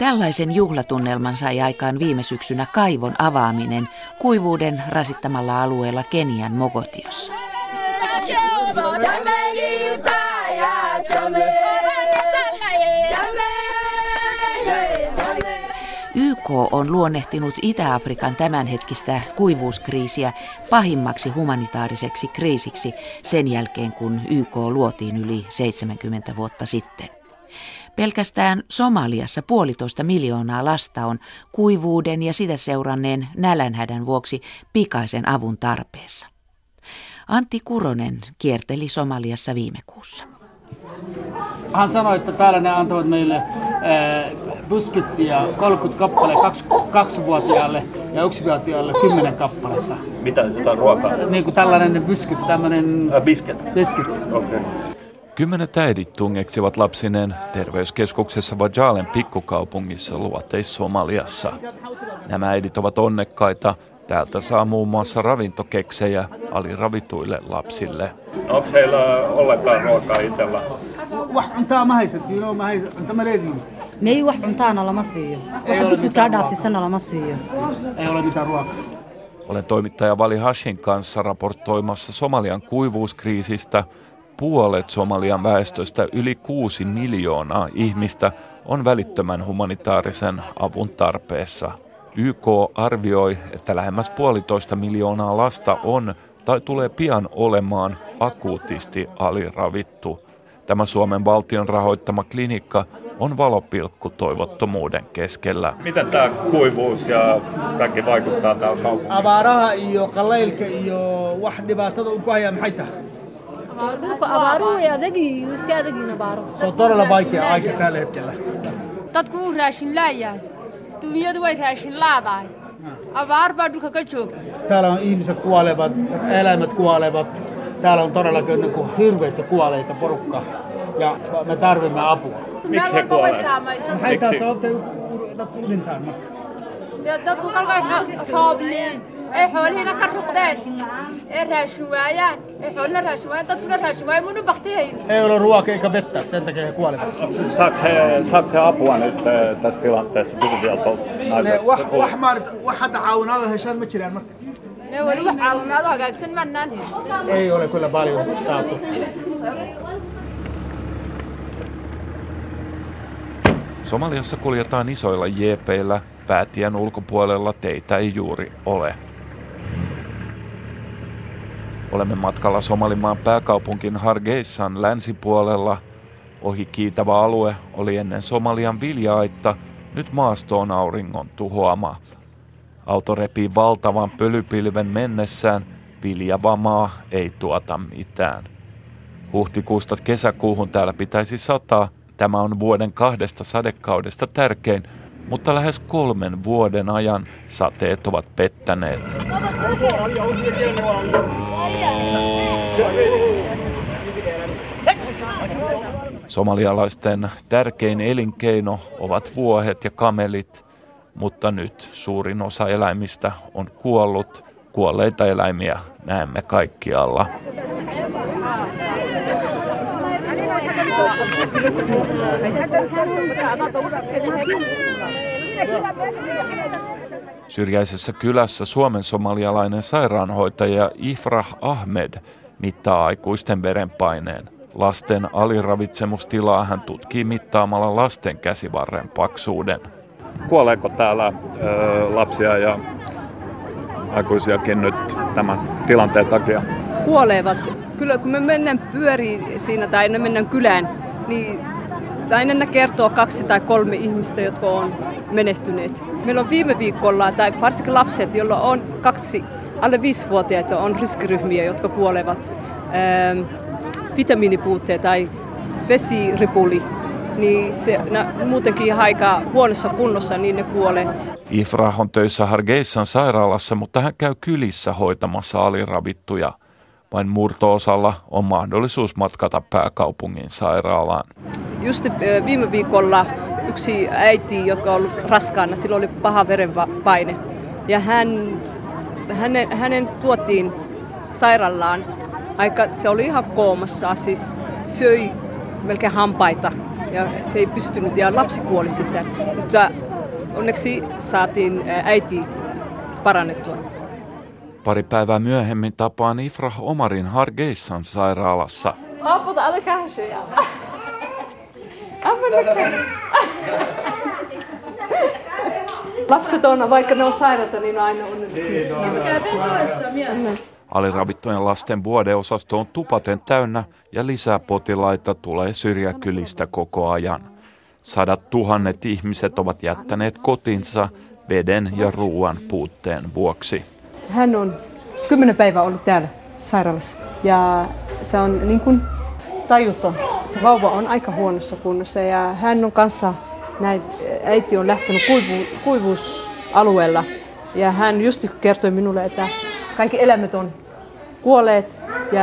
Tällaisen juhlatunnelman sai aikaan viime syksynä kaivon avaaminen kuivuuden rasittamalla alueella Kenian Mogotiossa. YK on luonnehtinut Itä-Afrikan tämänhetkistä kuivuuskriisiä pahimmaksi humanitaariseksi kriisiksi sen jälkeen, kun YK luotiin yli 70 vuotta sitten. Pelkästään Somaliassa puolitoista miljoonaa lasta on kuivuuden ja sitä seuranneen nälänhädän vuoksi pikaisen avun tarpeessa. Antti Kuronen kierteli Somaliassa viime kuussa. Hän sanoi, että täällä ne antavat meille buskittia 30 kappale kaksi, kaksivuotiaalle ja yksivuotiaalle 10 kappaletta. Mitä jotain ruokaa? Niin kuin tällainen buskit, tämmöinen... Äh, bisket? Bisket. Okei. Okay. Kymmenet äidit tungeksivat lapsineen terveyskeskuksessa Vajalen pikkukaupungissa luoteis-Somaliassa. Nämä äidit ovat onnekkaita. Täältä saa muun muassa ravintokeksejä aliravituille lapsille. Onko heillä ollenkaan ruokaa itsellä? Me ei wax cuntaana lama siiyo. Waxa busudkaa dhaafsisana lama siiyo. Ei ole mitään ruokaa. Olen toimittaja Vali Hashin kanssa raportoimassa Somalian kuivuuskriisistä. Puolet Somalian väestöstä, yli kuusi miljoonaa ihmistä, on välittömän humanitaarisen avun tarpeessa. YK arvioi, että lähemmäs puolitoista miljoonaa lasta on tai tulee pian olemaan akuutisti aliravittu. Tämä Suomen valtion rahoittama klinikka on valopilkku toivottomuuden keskellä. Miten tämä kuivuus ja kaikki vaikuttaa täällä kaupungissa? Abaaraha iyo qalaylka iyo wax dhibaatada uu ku hayaa maxay tahay? dhulka abaaruhu way adag yihiin iska adag yihiin abaaro Se on todella vaikea aika tällä hetkellä. dadku wuu raashin laayahay dunyadu way raashin laadahay abaar baa dhulka ka joogta Täällä on ihmiset kuolevat, eläimet kuolevat. Täällä on todellakin niin kuin hirveitä kuoleita porukkaa. Ja me tarvitsemme apua. Miksi he kuolevat? Miksi? u- u- dadku u dhintaan marka? Dee dadku kolkay xo- roob liin ay xoolihiina ka ruqdeen ee raashin waayaan ee xoolina raashin waayaan dadkuna raashin waayaan munu baktihayn Ei ole ruokaa eikä vettä, sen takia he kuolevat. Saako he, saako he apua nyt eh, tässä tilanteessa Kysyvialta Ne, naiset? wax, wax, maalit, wax hadda caawinaada heshaan ma jiraan marka? ne helin Ei ole kyllä paljon saatu. Somaliassa kuljetaan isoilla jeepeillä, päätien ulkopuolella teitä ei juuri ole. Olemme matkalla Somalimaan pääkaupunkin Hargeissan länsipuolella. Ohi kiitävä alue oli ennen Somalian viljaaitta, nyt maasto on auringon tuhoama. Auto repii valtavan pölypilven mennessään, viljava maa ei tuota mitään. Huhtikuusta kesäkuuhun täällä pitäisi sataa. Tämä on vuoden kahdesta sadekaudesta tärkein, mutta lähes kolmen vuoden ajan sateet ovat pettäneet. Somalialaisten tärkein elinkeino ovat vuohet ja kamelit, mutta nyt suurin osa eläimistä on kuollut. Kuolleita eläimiä näemme kaikkialla. Syrjäisessä kylässä suomen somalialainen sairaanhoitaja Ifrah Ahmed mittaa aikuisten verenpaineen. Lasten aliravitsemustilaa hän tutkii mittaamalla lasten käsivarren paksuuden. Kuoleeko täällä ö, lapsia ja aikuisiakin nyt tämän tilanteen takia? kuolevat. Kyllä kun me mennään pyöriin siinä tai ne mennään kylään, niin aina kertoo kaksi tai kolme ihmistä, jotka on menehtyneet. Meillä on viime viikolla, tai varsinkin lapset, joilla on kaksi alle viisivuotiaita, on riskiryhmiä, jotka kuolevat. Ähm, vitamiinipuutteet tai vesiripuli, niin se na, muutenkin aika huonossa kunnossa, niin ne kuolee. Ifrah on töissä Hargeissan sairaalassa, mutta hän käy kylissä hoitamassa aliravittuja. Vain murtoosalla on mahdollisuus matkata pääkaupungin sairaalaan. Just äh, viime viikolla yksi äiti, joka on ollut raskaana, sillä oli paha verenpaine. Ja hän, hänen, hänen tuotiin sairaalaan aika, se oli ihan koomassa, siis söi melkein hampaita ja se ei pystynyt ja lapsi kuoli sisään. Mutta onneksi saatiin äiti parannettua. Pari päivää myöhemmin tapaan Ifrah Omarin Hargeissan sairaalassa. Lapset on, vaikka ne on sairaita, niin on aina onnellisia. Aliravittujen lasten vuodeosasto on tupaten täynnä ja lisää potilaita tulee syrjäkylistä koko ajan. Sadat tuhannet ihmiset ovat jättäneet kotinsa veden ja ruoan puutteen vuoksi. Hän on kymmenen päivää ollut täällä sairaalassa. Ja se on niin kuin tajuton. Se vauva on aika huonossa kunnossa. Ja hän on kanssa, näin, äiti on lähtenyt kuivu, kuivuusalueella. Ja hän just kertoi minulle, että kaikki eläimet on kuolleet. Ja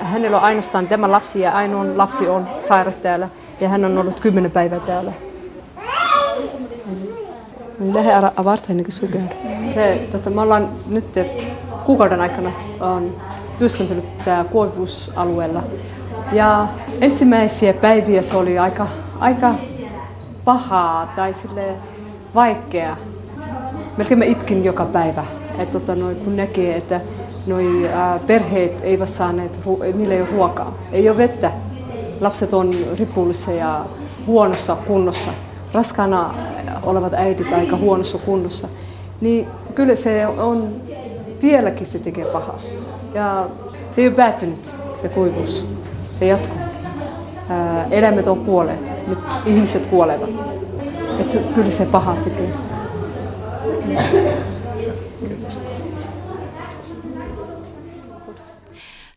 hänellä on ainoastaan tämä lapsi ja ainoa lapsi on sairas täällä. Ja hän on ollut kymmenen päivää täällä. Lähde avarta ennen kuin Se, tota, me ollaan nyt kuukauden aikana on työskentelyt täällä kuivuusalueella. Ja ensimmäisiä päiviä se oli aika, aika pahaa tai sille vaikea. Melkein mä itkin joka päivä, että tota, noi, kun näkee, että noi, ää, perheet eivät saaneet, niillä ei ole ruokaa, ei ole vettä. Lapset on ripullissa ja huonossa kunnossa. Raskaana olevat äidit aika huonossa kunnossa. Niin kyllä se on, vieläkin se tekee pahaa. Ja se ei ole päättynyt, se kuivuus. Se jatkuu. Eläimet on kuolleet, nyt ihmiset kuolevat. Et se, kyllä se paha tekee.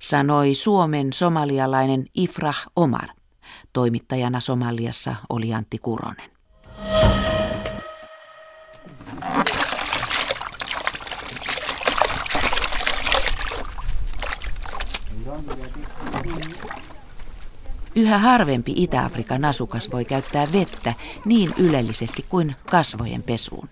sanoi Suomen somalialainen Ifrah Omar. Toimittajana Somaliassa oli Antti Kuronen. Yhä harvempi Itä-Afrikan asukas voi käyttää vettä niin ylellisesti kuin kasvojen pesuun.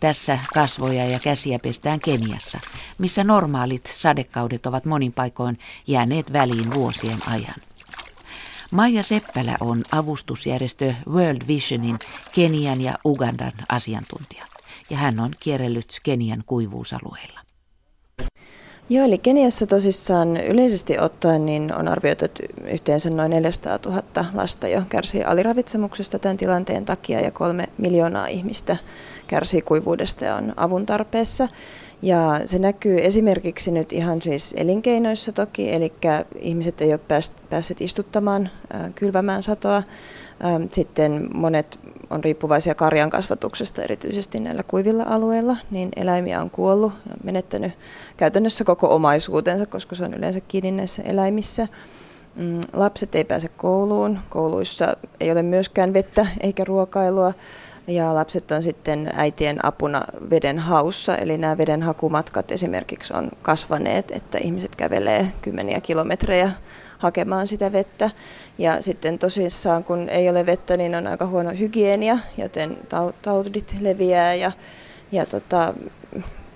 Tässä kasvoja ja käsiä pestään Keniassa, missä normaalit sadekaudet ovat monin paikoin jääneet väliin vuosien ajan. Maija Seppälä on avustusjärjestö World Visionin Kenian ja Ugandan asiantuntija, ja hän on kierrellyt Kenian kuivuusalueilla. Joo, eli Keniassa tosissaan yleisesti ottaen niin on arvioitu, että yhteensä noin 400 000 lasta jo kärsii aliravitsemuksesta tämän tilanteen takia ja kolme miljoonaa ihmistä kärsii kuivuudesta ja on avun tarpeessa. Ja se näkyy esimerkiksi nyt ihan siis elinkeinoissa toki, eli ihmiset ei ole päässeet istuttamaan, kylvämään satoa. Sitten monet on riippuvaisia karjan kasvatuksesta, erityisesti näillä kuivilla alueilla, niin eläimiä on kuollut ja menettänyt käytännössä koko omaisuutensa, koska se on yleensä kiinni näissä eläimissä. Mm, lapset ei pääse kouluun, kouluissa ei ole myöskään vettä eikä ruokailua. Ja lapset on sitten äitien apuna veden haussa, eli nämä veden hakumatkat esimerkiksi on kasvaneet, että ihmiset kävelee kymmeniä kilometrejä hakemaan sitä vettä. Ja sitten tosissaan, kun ei ole vettä, niin on aika huono hygienia, joten taudit leviää ja, ja tota,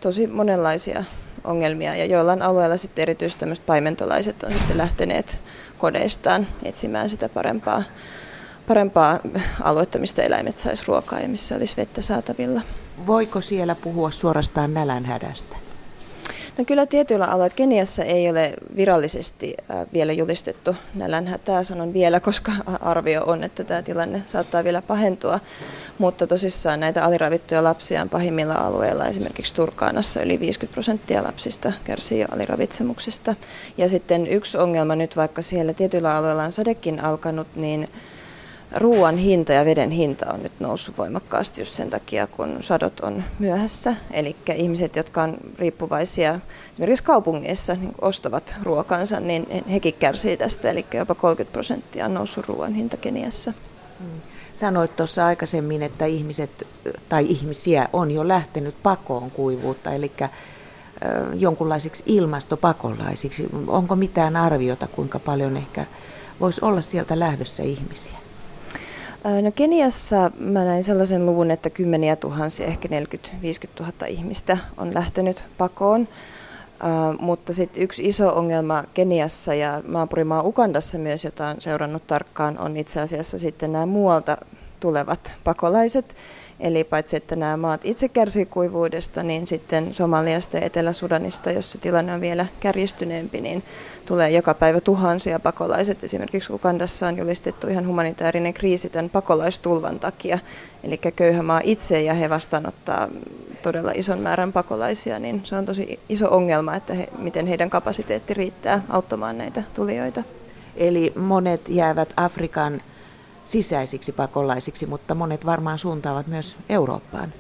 tosi monenlaisia ongelmia. Ja joillain alueilla sitten erityisesti tämmöiset paimentolaiset on sitten lähteneet kodeistaan etsimään sitä parempaa parempaa aluetta, mistä eläimet saisi ruokaa ja missä olisi vettä saatavilla. Voiko siellä puhua suorastaan nälänhädästä? No kyllä tietyillä alueilla. Keniassa ei ole virallisesti vielä julistettu nälänhätää, sanon vielä, koska arvio on, että tämä tilanne saattaa vielä pahentua. Mutta tosissaan näitä aliravittuja lapsia on pahimmilla alueilla, esimerkiksi Turkaanassa yli 50 prosenttia lapsista kärsii jo aliravitsemuksesta. Ja sitten yksi ongelma nyt, vaikka siellä tietyillä alueilla on sadekin alkanut, niin ruoan hinta ja veden hinta on nyt noussut voimakkaasti just sen takia, kun sadot on myöhässä. Eli ihmiset, jotka on riippuvaisia esimerkiksi kaupungeissa, niin ostavat ruokansa, niin hekin kärsii tästä. Eli jopa 30 prosenttia on noussut ruoan hinta Keniassa. Mm. Sanoit tuossa aikaisemmin, että ihmiset tai ihmisiä on jo lähtenyt pakoon kuivuutta, eli jonkunlaisiksi ilmastopakolaisiksi. Onko mitään arviota, kuinka paljon ehkä voisi olla sieltä lähdössä ihmisiä? No Keniassa mä näin sellaisen luvun, että kymmeniä tuhansia, ehkä 40-50 000 ihmistä on lähtenyt pakoon. Uh, mutta sitten yksi iso ongelma Keniassa ja naapurimaa Ukandassa myös, jota on seurannut tarkkaan, on itse asiassa sitten nämä muualta tulevat pakolaiset. Eli paitsi että nämä maat itse kärsii kuivuudesta, niin sitten Somaliasta ja Etelä-Sudanista, jossa tilanne on vielä kärjistyneempi, niin tulee joka päivä tuhansia pakolaiset. Esimerkiksi Ukandassa on julistettu ihan humanitaarinen kriisi tämän pakolaistulvan takia. Eli köyhä maa itse ja he vastaanottaa todella ison määrän pakolaisia, niin se on tosi iso ongelma, että he, miten heidän kapasiteetti riittää auttamaan näitä tulijoita. Eli monet jäävät Afrikan sisäisiksi pakolaisiksi, mutta monet varmaan suuntaavat myös Eurooppaan.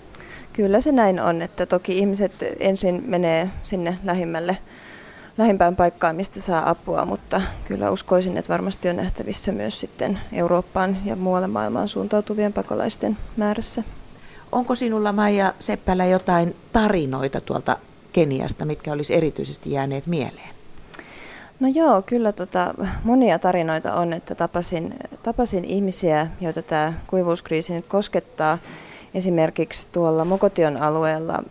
Kyllä se näin on, että toki ihmiset ensin menee sinne lähimmälle, lähimpään paikkaan, mistä saa apua, mutta kyllä uskoisin, että varmasti on nähtävissä myös sitten Eurooppaan ja muualle maailmaan suuntautuvien pakolaisten määrässä. Onko sinulla Maija Seppälä jotain tarinoita tuolta Keniasta, mitkä olisi erityisesti jääneet mieleen? No joo, kyllä tota, monia tarinoita on, että tapasin, tapasin ihmisiä, joita tämä kuivuuskriisi nyt koskettaa. Esimerkiksi tuolla Mokotion alueella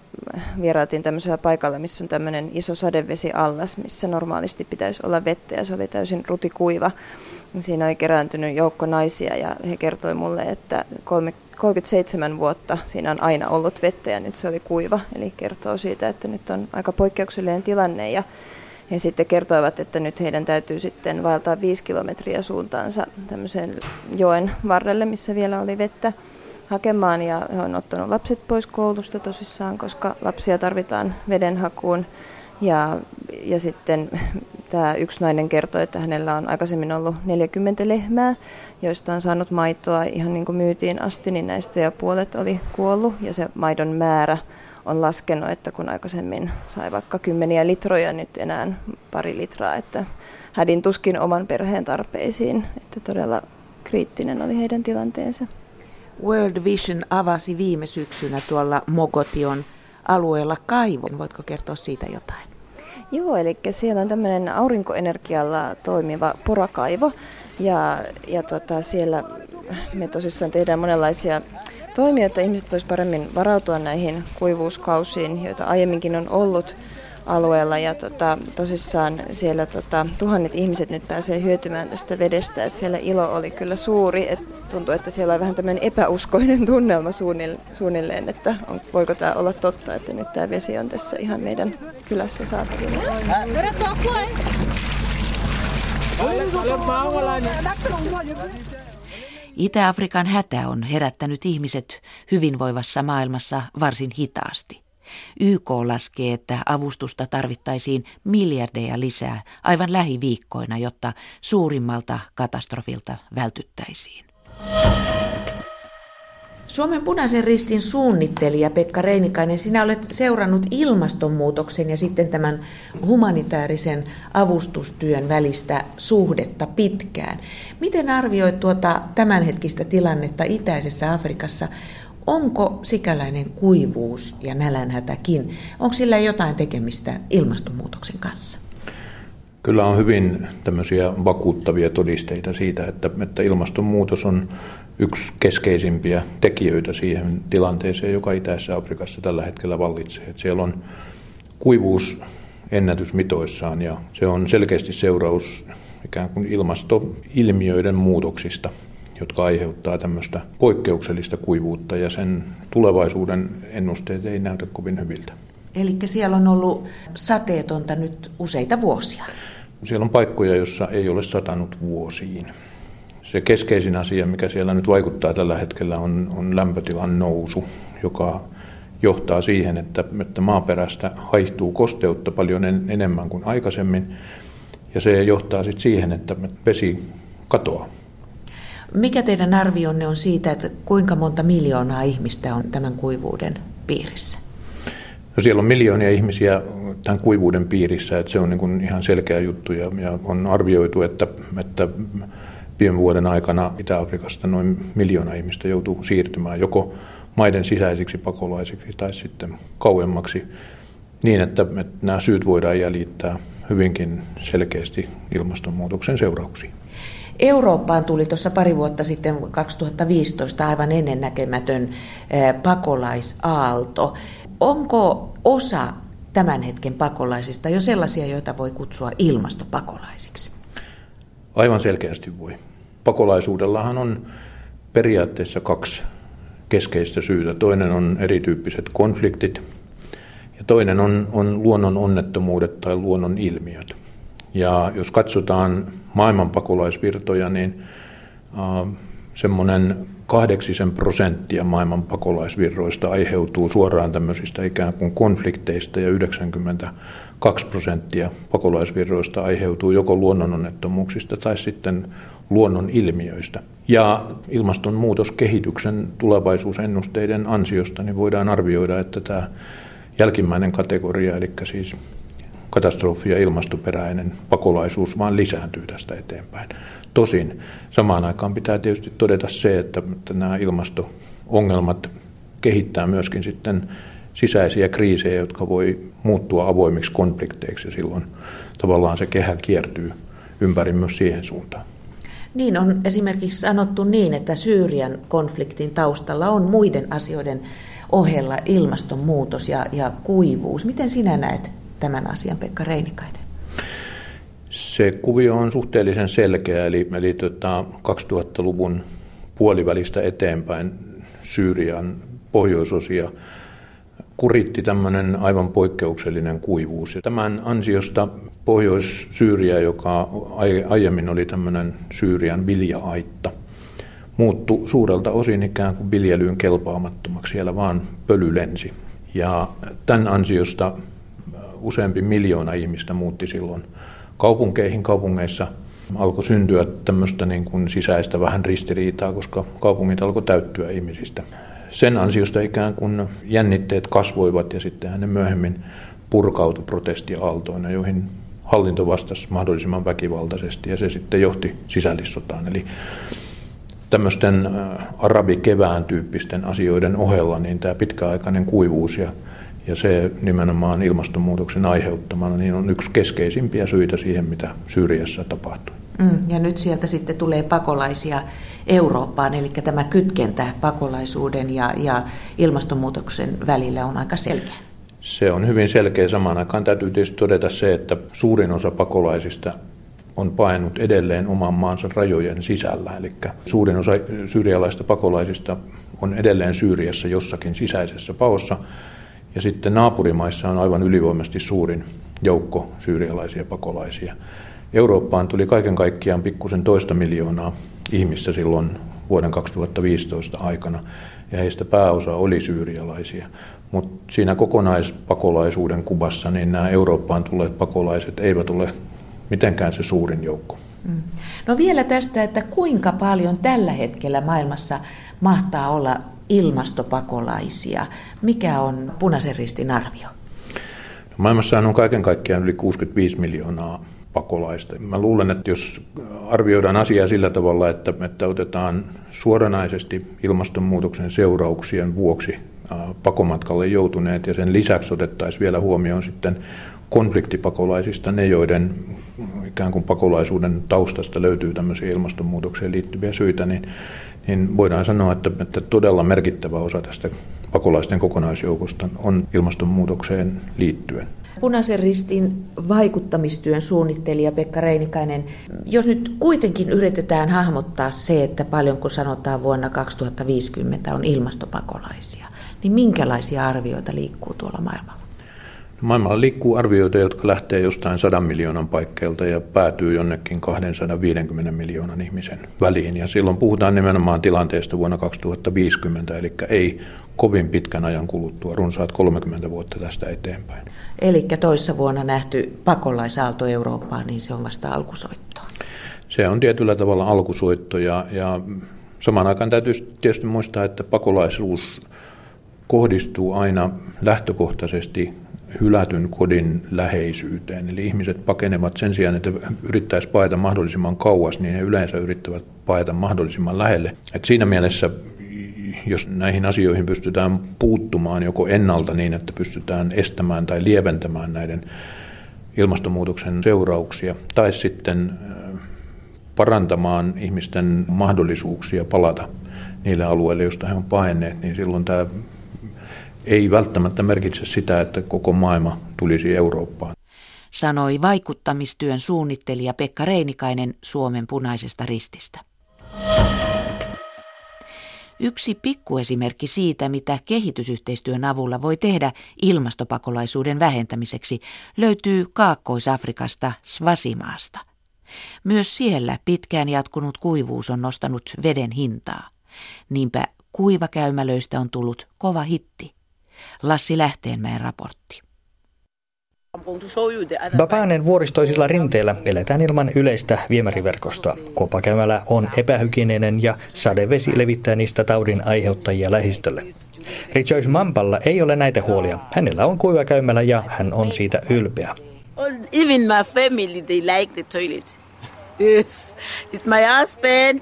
vierailtiin tämmöisellä paikalla, missä on tämmöinen iso sadevesiallas, missä normaalisti pitäisi olla vettä ja se oli täysin rutikuiva. Siinä oli kerääntynyt joukko naisia ja he kertoi mulle, että 37 vuotta siinä on aina ollut vettä ja nyt se oli kuiva. Eli kertoo siitä, että nyt on aika poikkeuksellinen tilanne ja he sitten kertoivat, että nyt heidän täytyy sitten vaeltaa viisi kilometriä suuntaansa tämmöiseen joen varrelle, missä vielä oli vettä hakemaan ja he on ottanut lapset pois koulusta tosissaan, koska lapsia tarvitaan vedenhakuun. Ja, ja sitten tämä yksi nainen kertoi, että hänellä on aikaisemmin ollut 40 lehmää, joista on saanut maitoa ihan niin kuin myytiin asti, niin näistä jo puolet oli kuollut ja se maidon määrä on laskenut, että kun aikaisemmin sai vaikka kymmeniä litroja, nyt enää pari litraa, että hädin tuskin oman perheen tarpeisiin, että todella kriittinen oli heidän tilanteensa. World Vision avasi viime syksynä tuolla Mogotion alueella kaivon. Voitko kertoa siitä jotain? Joo, eli siellä on tämmöinen aurinkoenergialla toimiva porakaivo ja, ja tota, siellä me tosissaan tehdään monenlaisia toimia, että ihmiset voisivat paremmin varautua näihin kuivuuskausiin, joita aiemminkin on ollut alueella. Ja tota, tosissaan siellä tota, tuhannet ihmiset nyt pääsee hyötymään tästä vedestä. Et siellä ilo oli kyllä suuri. Et tuntuu, että siellä on vähän tämmöinen epäuskoinen tunnelma suunnilleen, että on, voiko tämä olla totta, että nyt tämä vesi on tässä ihan meidän kylässä saatavilla. Itä-Afrikan hätä on herättänyt ihmiset hyvinvoivassa maailmassa varsin hitaasti. YK laskee, että avustusta tarvittaisiin miljardeja lisää aivan lähiviikkoina, jotta suurimmalta katastrofilta vältyttäisiin. Suomen punaisen ristin suunnittelija Pekka Reinikainen, sinä olet seurannut ilmastonmuutoksen ja sitten tämän humanitaarisen avustustyön välistä suhdetta pitkään. Miten arvioit tuota tämänhetkistä tilannetta itäisessä Afrikassa? Onko sikäläinen kuivuus ja nälänhätäkin, onko sillä jotain tekemistä ilmastonmuutoksen kanssa? Kyllä on hyvin tämmöisiä vakuuttavia todisteita siitä, että, että ilmastonmuutos on yksi keskeisimpiä tekijöitä siihen tilanteeseen, joka Itäisessä Afrikassa tällä hetkellä vallitsee. Että siellä on kuivuus ennätysmitoissaan ja se on selkeästi seuraus ikään kuin ilmastoilmiöiden muutoksista, jotka aiheuttaa tämmöistä poikkeuksellista kuivuutta ja sen tulevaisuuden ennusteet ei näytä kovin hyviltä. Eli siellä on ollut sateetonta nyt useita vuosia. Siellä on paikkoja, joissa ei ole satanut vuosiin. Se keskeisin asia, mikä siellä nyt vaikuttaa tällä hetkellä, on, on lämpötilan nousu, joka johtaa siihen, että, että maaperästä haihtuu kosteutta paljon en, enemmän kuin aikaisemmin. Ja se johtaa sitten siihen, että vesi katoaa. Mikä teidän arvionne on siitä, että kuinka monta miljoonaa ihmistä on tämän kuivuuden piirissä? No siellä on miljoonia ihmisiä tämän kuivuuden piirissä, että se on niin kuin ihan selkeä juttu ja, ja on arvioitu, että, että viime vuoden aikana Itä-Afrikasta noin miljoona ihmistä joutuu siirtymään joko maiden sisäisiksi pakolaisiksi tai sitten kauemmaksi niin, että, että nämä syyt voidaan jäljittää hyvinkin selkeästi ilmastonmuutoksen seurauksiin. Eurooppaan tuli tuossa pari vuotta sitten 2015 aivan ennennäkemätön pakolaisaalto. Onko osa tämän hetken pakolaisista jo sellaisia, joita voi kutsua ilmastopakolaisiksi? Aivan selkeästi voi. Pakolaisuudellahan on periaatteessa kaksi keskeistä syytä. Toinen on erityyppiset konfliktit ja toinen on, on luonnon onnettomuudet tai luonnon ilmiöt. Ja jos katsotaan maailman pakolaisvirtoja, niin semmoinen kahdeksisen prosenttia maailman pakolaisvirroista aiheutuu suoraan tämmöisistä ikään kuin konflikteista ja 92 prosenttia pakolaisvirroista aiheutuu joko luonnononnettomuuksista tai sitten luonnon ilmiöistä. Ja ilmastonmuutoskehityksen tulevaisuusennusteiden ansiosta niin voidaan arvioida, että tämä jälkimmäinen kategoria, eli siis katastrofi- ja ilmastoperäinen pakolaisuus vaan lisääntyy tästä eteenpäin. Tosin samaan aikaan pitää tietysti todeta se, että, että nämä ilmasto-ongelmat kehittää myöskin sitten sisäisiä kriisejä, jotka voi muuttua avoimiksi konflikteiksi ja silloin tavallaan se kehä kiertyy ympäri myös siihen suuntaan. Niin on esimerkiksi sanottu niin, että Syyrian konfliktin taustalla on muiden asioiden ohella ilmastonmuutos ja, ja kuivuus. Miten sinä näet tämän asian, Pekka Reinikainen? Se kuvio on suhteellisen selkeä, eli, eli tota 2000-luvun puolivälistä eteenpäin Syyrian pohjoisosia kuritti tämmöinen aivan poikkeuksellinen kuivuus. Ja tämän ansiosta Pohjois-Syyria, joka aiemmin oli tämmöinen Syyrian vilja-aitta, muuttui suurelta osin ikään kuin viljelyyn kelpaamattomaksi. Siellä vaan pöly lensi. Ja tämän ansiosta useampi miljoona ihmistä muutti silloin kaupunkeihin. Kaupungeissa alkoi syntyä tämmöistä niin kuin sisäistä vähän ristiriitaa, koska kaupungit alkoi täyttyä ihmisistä. Sen ansiosta ikään kuin jännitteet kasvoivat ja sitten hänen myöhemmin purkautui protestiaaltoina, joihin hallinto vastasi mahdollisimman väkivaltaisesti ja se sitten johti sisällissotaan. Eli tämmöisten arabikevään tyyppisten asioiden ohella niin tämä pitkäaikainen kuivuus ja ja se nimenomaan ilmastonmuutoksen aiheuttamana niin on yksi keskeisimpiä syitä siihen, mitä Syyriassa tapahtuu. Mm, ja nyt sieltä sitten tulee pakolaisia Eurooppaan, eli tämä kytkentä pakolaisuuden ja, ja ilmastonmuutoksen välillä on aika selkeä. Se on hyvin selkeä. Samaan aikaan täytyy tietysti todeta se, että suurin osa pakolaisista on painut edelleen oman maansa rajojen sisällä. Eli suurin osa syyrialaista pakolaisista on edelleen Syyriassa jossakin sisäisessä paossa. Ja sitten naapurimaissa on aivan ylivoimaisesti suurin joukko syyrialaisia pakolaisia. Eurooppaan tuli kaiken kaikkiaan pikkusen toista miljoonaa ihmistä silloin vuoden 2015 aikana, ja heistä pääosa oli syyrialaisia. Mutta siinä kokonaispakolaisuuden kuvassa niin nämä Eurooppaan tulleet pakolaiset eivät ole mitenkään se suurin joukko. Mm. No vielä tästä, että kuinka paljon tällä hetkellä maailmassa mahtaa olla ilmastopakolaisia. Mikä on punaisen ristin arvio? No, maailmassa on kaiken kaikkiaan yli 65 miljoonaa pakolaista. Mä luulen, että jos arvioidaan asiaa sillä tavalla, että, että otetaan suoranaisesti ilmastonmuutoksen seurauksien vuoksi pakomatkalle joutuneet ja sen lisäksi otettaisiin vielä huomioon sitten konfliktipakolaisista ne, joiden ikään kuin pakolaisuuden taustasta löytyy tämmöisiä ilmastonmuutokseen liittyviä syitä, niin niin voidaan sanoa, että, että todella merkittävä osa tästä pakolaisten kokonaisjoukosta on ilmastonmuutokseen liittyen. Punaisen ristin vaikuttamistyön suunnittelija Pekka Reinikainen, jos nyt kuitenkin yritetään hahmottaa se, että paljon kun sanotaan vuonna 2050 on ilmastopakolaisia, niin minkälaisia arvioita liikkuu tuolla maailmalla? Maailmalla liikkuu arvioita, jotka lähtee jostain 100 miljoonan paikkeilta ja päätyy jonnekin 250 miljoonan ihmisen väliin. Ja silloin puhutaan nimenomaan tilanteesta vuonna 2050, eli ei kovin pitkän ajan kuluttua, runsaat 30 vuotta tästä eteenpäin. Eli toissa vuonna nähty pakolaisaalto Eurooppaan, niin se on vasta alkusoittoa. Se on tietyllä tavalla alkusoitto ja, ja samaan aikaan täytyy tietysti muistaa, että pakolaisuus kohdistuu aina lähtökohtaisesti hylätyn kodin läheisyyteen. Eli ihmiset pakenevat sen sijaan, että yrittäisi paeta mahdollisimman kauas, niin he yleensä yrittävät paeta mahdollisimman lähelle. Et siinä mielessä, jos näihin asioihin pystytään puuttumaan joko ennalta niin, että pystytään estämään tai lieventämään näiden ilmastonmuutoksen seurauksia, tai sitten parantamaan ihmisten mahdollisuuksia palata niille alueille, joista he ovat paenneet, niin silloin tämä ei välttämättä merkitse sitä, että koko maailma tulisi Eurooppaan. Sanoi vaikuttamistyön suunnittelija Pekka Reinikainen Suomen punaisesta rististä. Yksi pikkuesimerkki siitä, mitä kehitysyhteistyön avulla voi tehdä ilmastopakolaisuuden vähentämiseksi, löytyy Kaakkois-Afrikasta Svasimaasta. Myös siellä pitkään jatkunut kuivuus on nostanut veden hintaa. Niinpä kuivakäymälöistä on tullut kova hitti. Lassi Lähteenmäen raportti. Bapaanen vuoristoisilla rinteillä eletään ilman yleistä viemäriverkostoa. Kopakäymälä on epähygieninen ja sadevesi levittää niistä taudin aiheuttajia lähistölle. Richard Mampalla ei ole näitä huolia. Hänellä on kuivakäymälä ja hän on siitä ylpeä. Even my family, they like the toilet. Yes, it's my husband.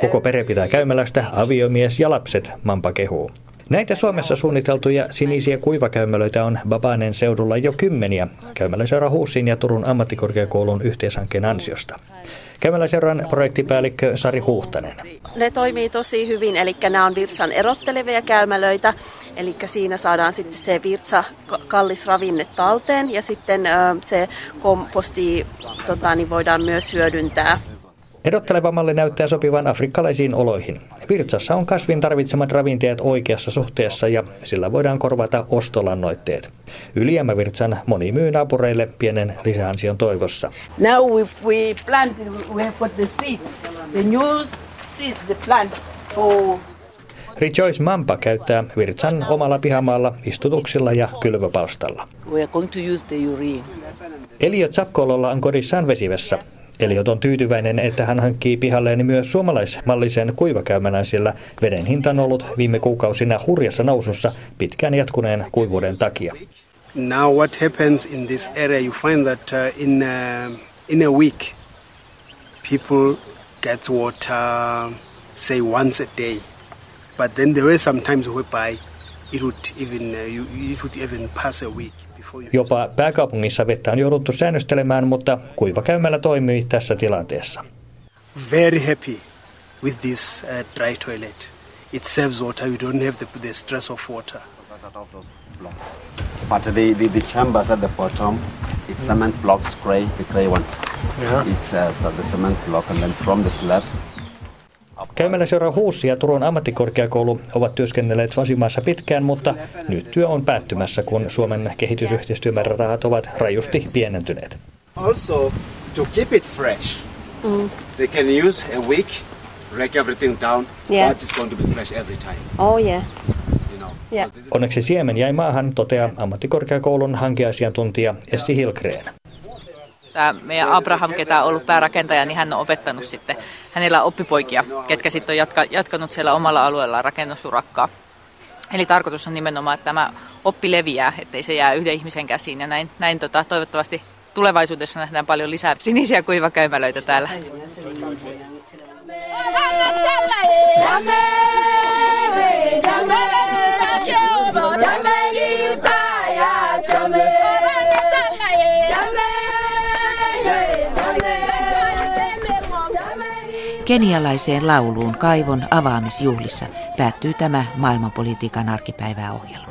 Koko perhe pitää käymälästä, aviomies ja lapset, Mampa kehuu. Näitä Suomessa suunniteltuja sinisiä kuivakäymälöitä on Babanen seudulla jo kymmeniä käymäläseura Huusin ja Turun ammattikorkeakoulun yhteishankkeen ansiosta. Käymäläseuran projektipäällikkö Sari Huhtanen. Ne toimii tosi hyvin, eli nämä on virtsan erottelevia käymälöitä, eli siinä saadaan sitten se virtsa kallis ravinne talteen ja sitten se komposti tota, niin voidaan myös hyödyntää Erotteleva malli näyttää sopivan afrikkalaisiin oloihin. Virtsassa on kasvin tarvitsemat ravinteet oikeassa suhteessa ja sillä voidaan korvata ostolannoitteet. Ylijäämävirtsan moni myy naapureille pienen lisäansion toivossa. Now if we plant, we have put the seeds, the new seeds, the plant for Rejoice Mampa käyttää Virtsan omalla pihamaalla istutuksilla ja kylvöpalstalla. We are going to use the urine. Elio Zapkololla on kodissaan vesivessä. Eliot on tyytyväinen, että hän hankkii pihalleen myös suomalaismallisen kuivakäymälän, sillä veden hinta on ollut viime kuukausina hurjassa nousussa pitkään jatkuneen kuivuuden takia. Now what happens in this area, you find that uh, in, uh, in a week people get water, say once a day. But then there were some times whereby it would even, uh, it would even pass a week. Jopa pääkaupungissa vettä on jouduttu säännöstelemään, mutta kuivakäymällä toimii tässä tilanteessa. Very happy with this uh, dry toilet. It saves water. You don't have the, the stress of water. But the, the, the chambers at the bottom, it's cement blocks, gray, the gray ones. Yeah. It's uh, so the cement block and then from the slab Käymäläseura Huussi ja Turun ammattikorkeakoulu ovat työskennelleet Vasimaassa pitkään, mutta nyt työ on päättymässä, kun Suomen kehitysyhteistyömäärärahat ovat rajusti pienentyneet. Also, to keep it fresh, mm. they can use a week, break everything down, yeah. but it's going to be fresh every time. Oh yeah. Yeah. Onneksi siemen jäi maahan, toteaa ammattikorkeakoulun hankeasiantuntija Essi Hilgren tämä meidän Abraham, ketä on ollut päärakentaja, niin hän on opettanut sitten, hänellä oppipoikia, ketkä sitten on jatka, jatkanut siellä omalla alueellaan rakennusurakkaa. Eli tarkoitus on nimenomaan, että tämä oppi leviää, ettei se jää yhden ihmisen käsiin. Ja näin, näin tota, toivottavasti tulevaisuudessa nähdään paljon lisää sinisiä kuivakäymälöitä täällä. Jamme, jamme, jamme, Kenialaiseen lauluun kaivon avaamisjuhlissa päättyy tämä maailmanpolitiikan arkipäiväohjelma.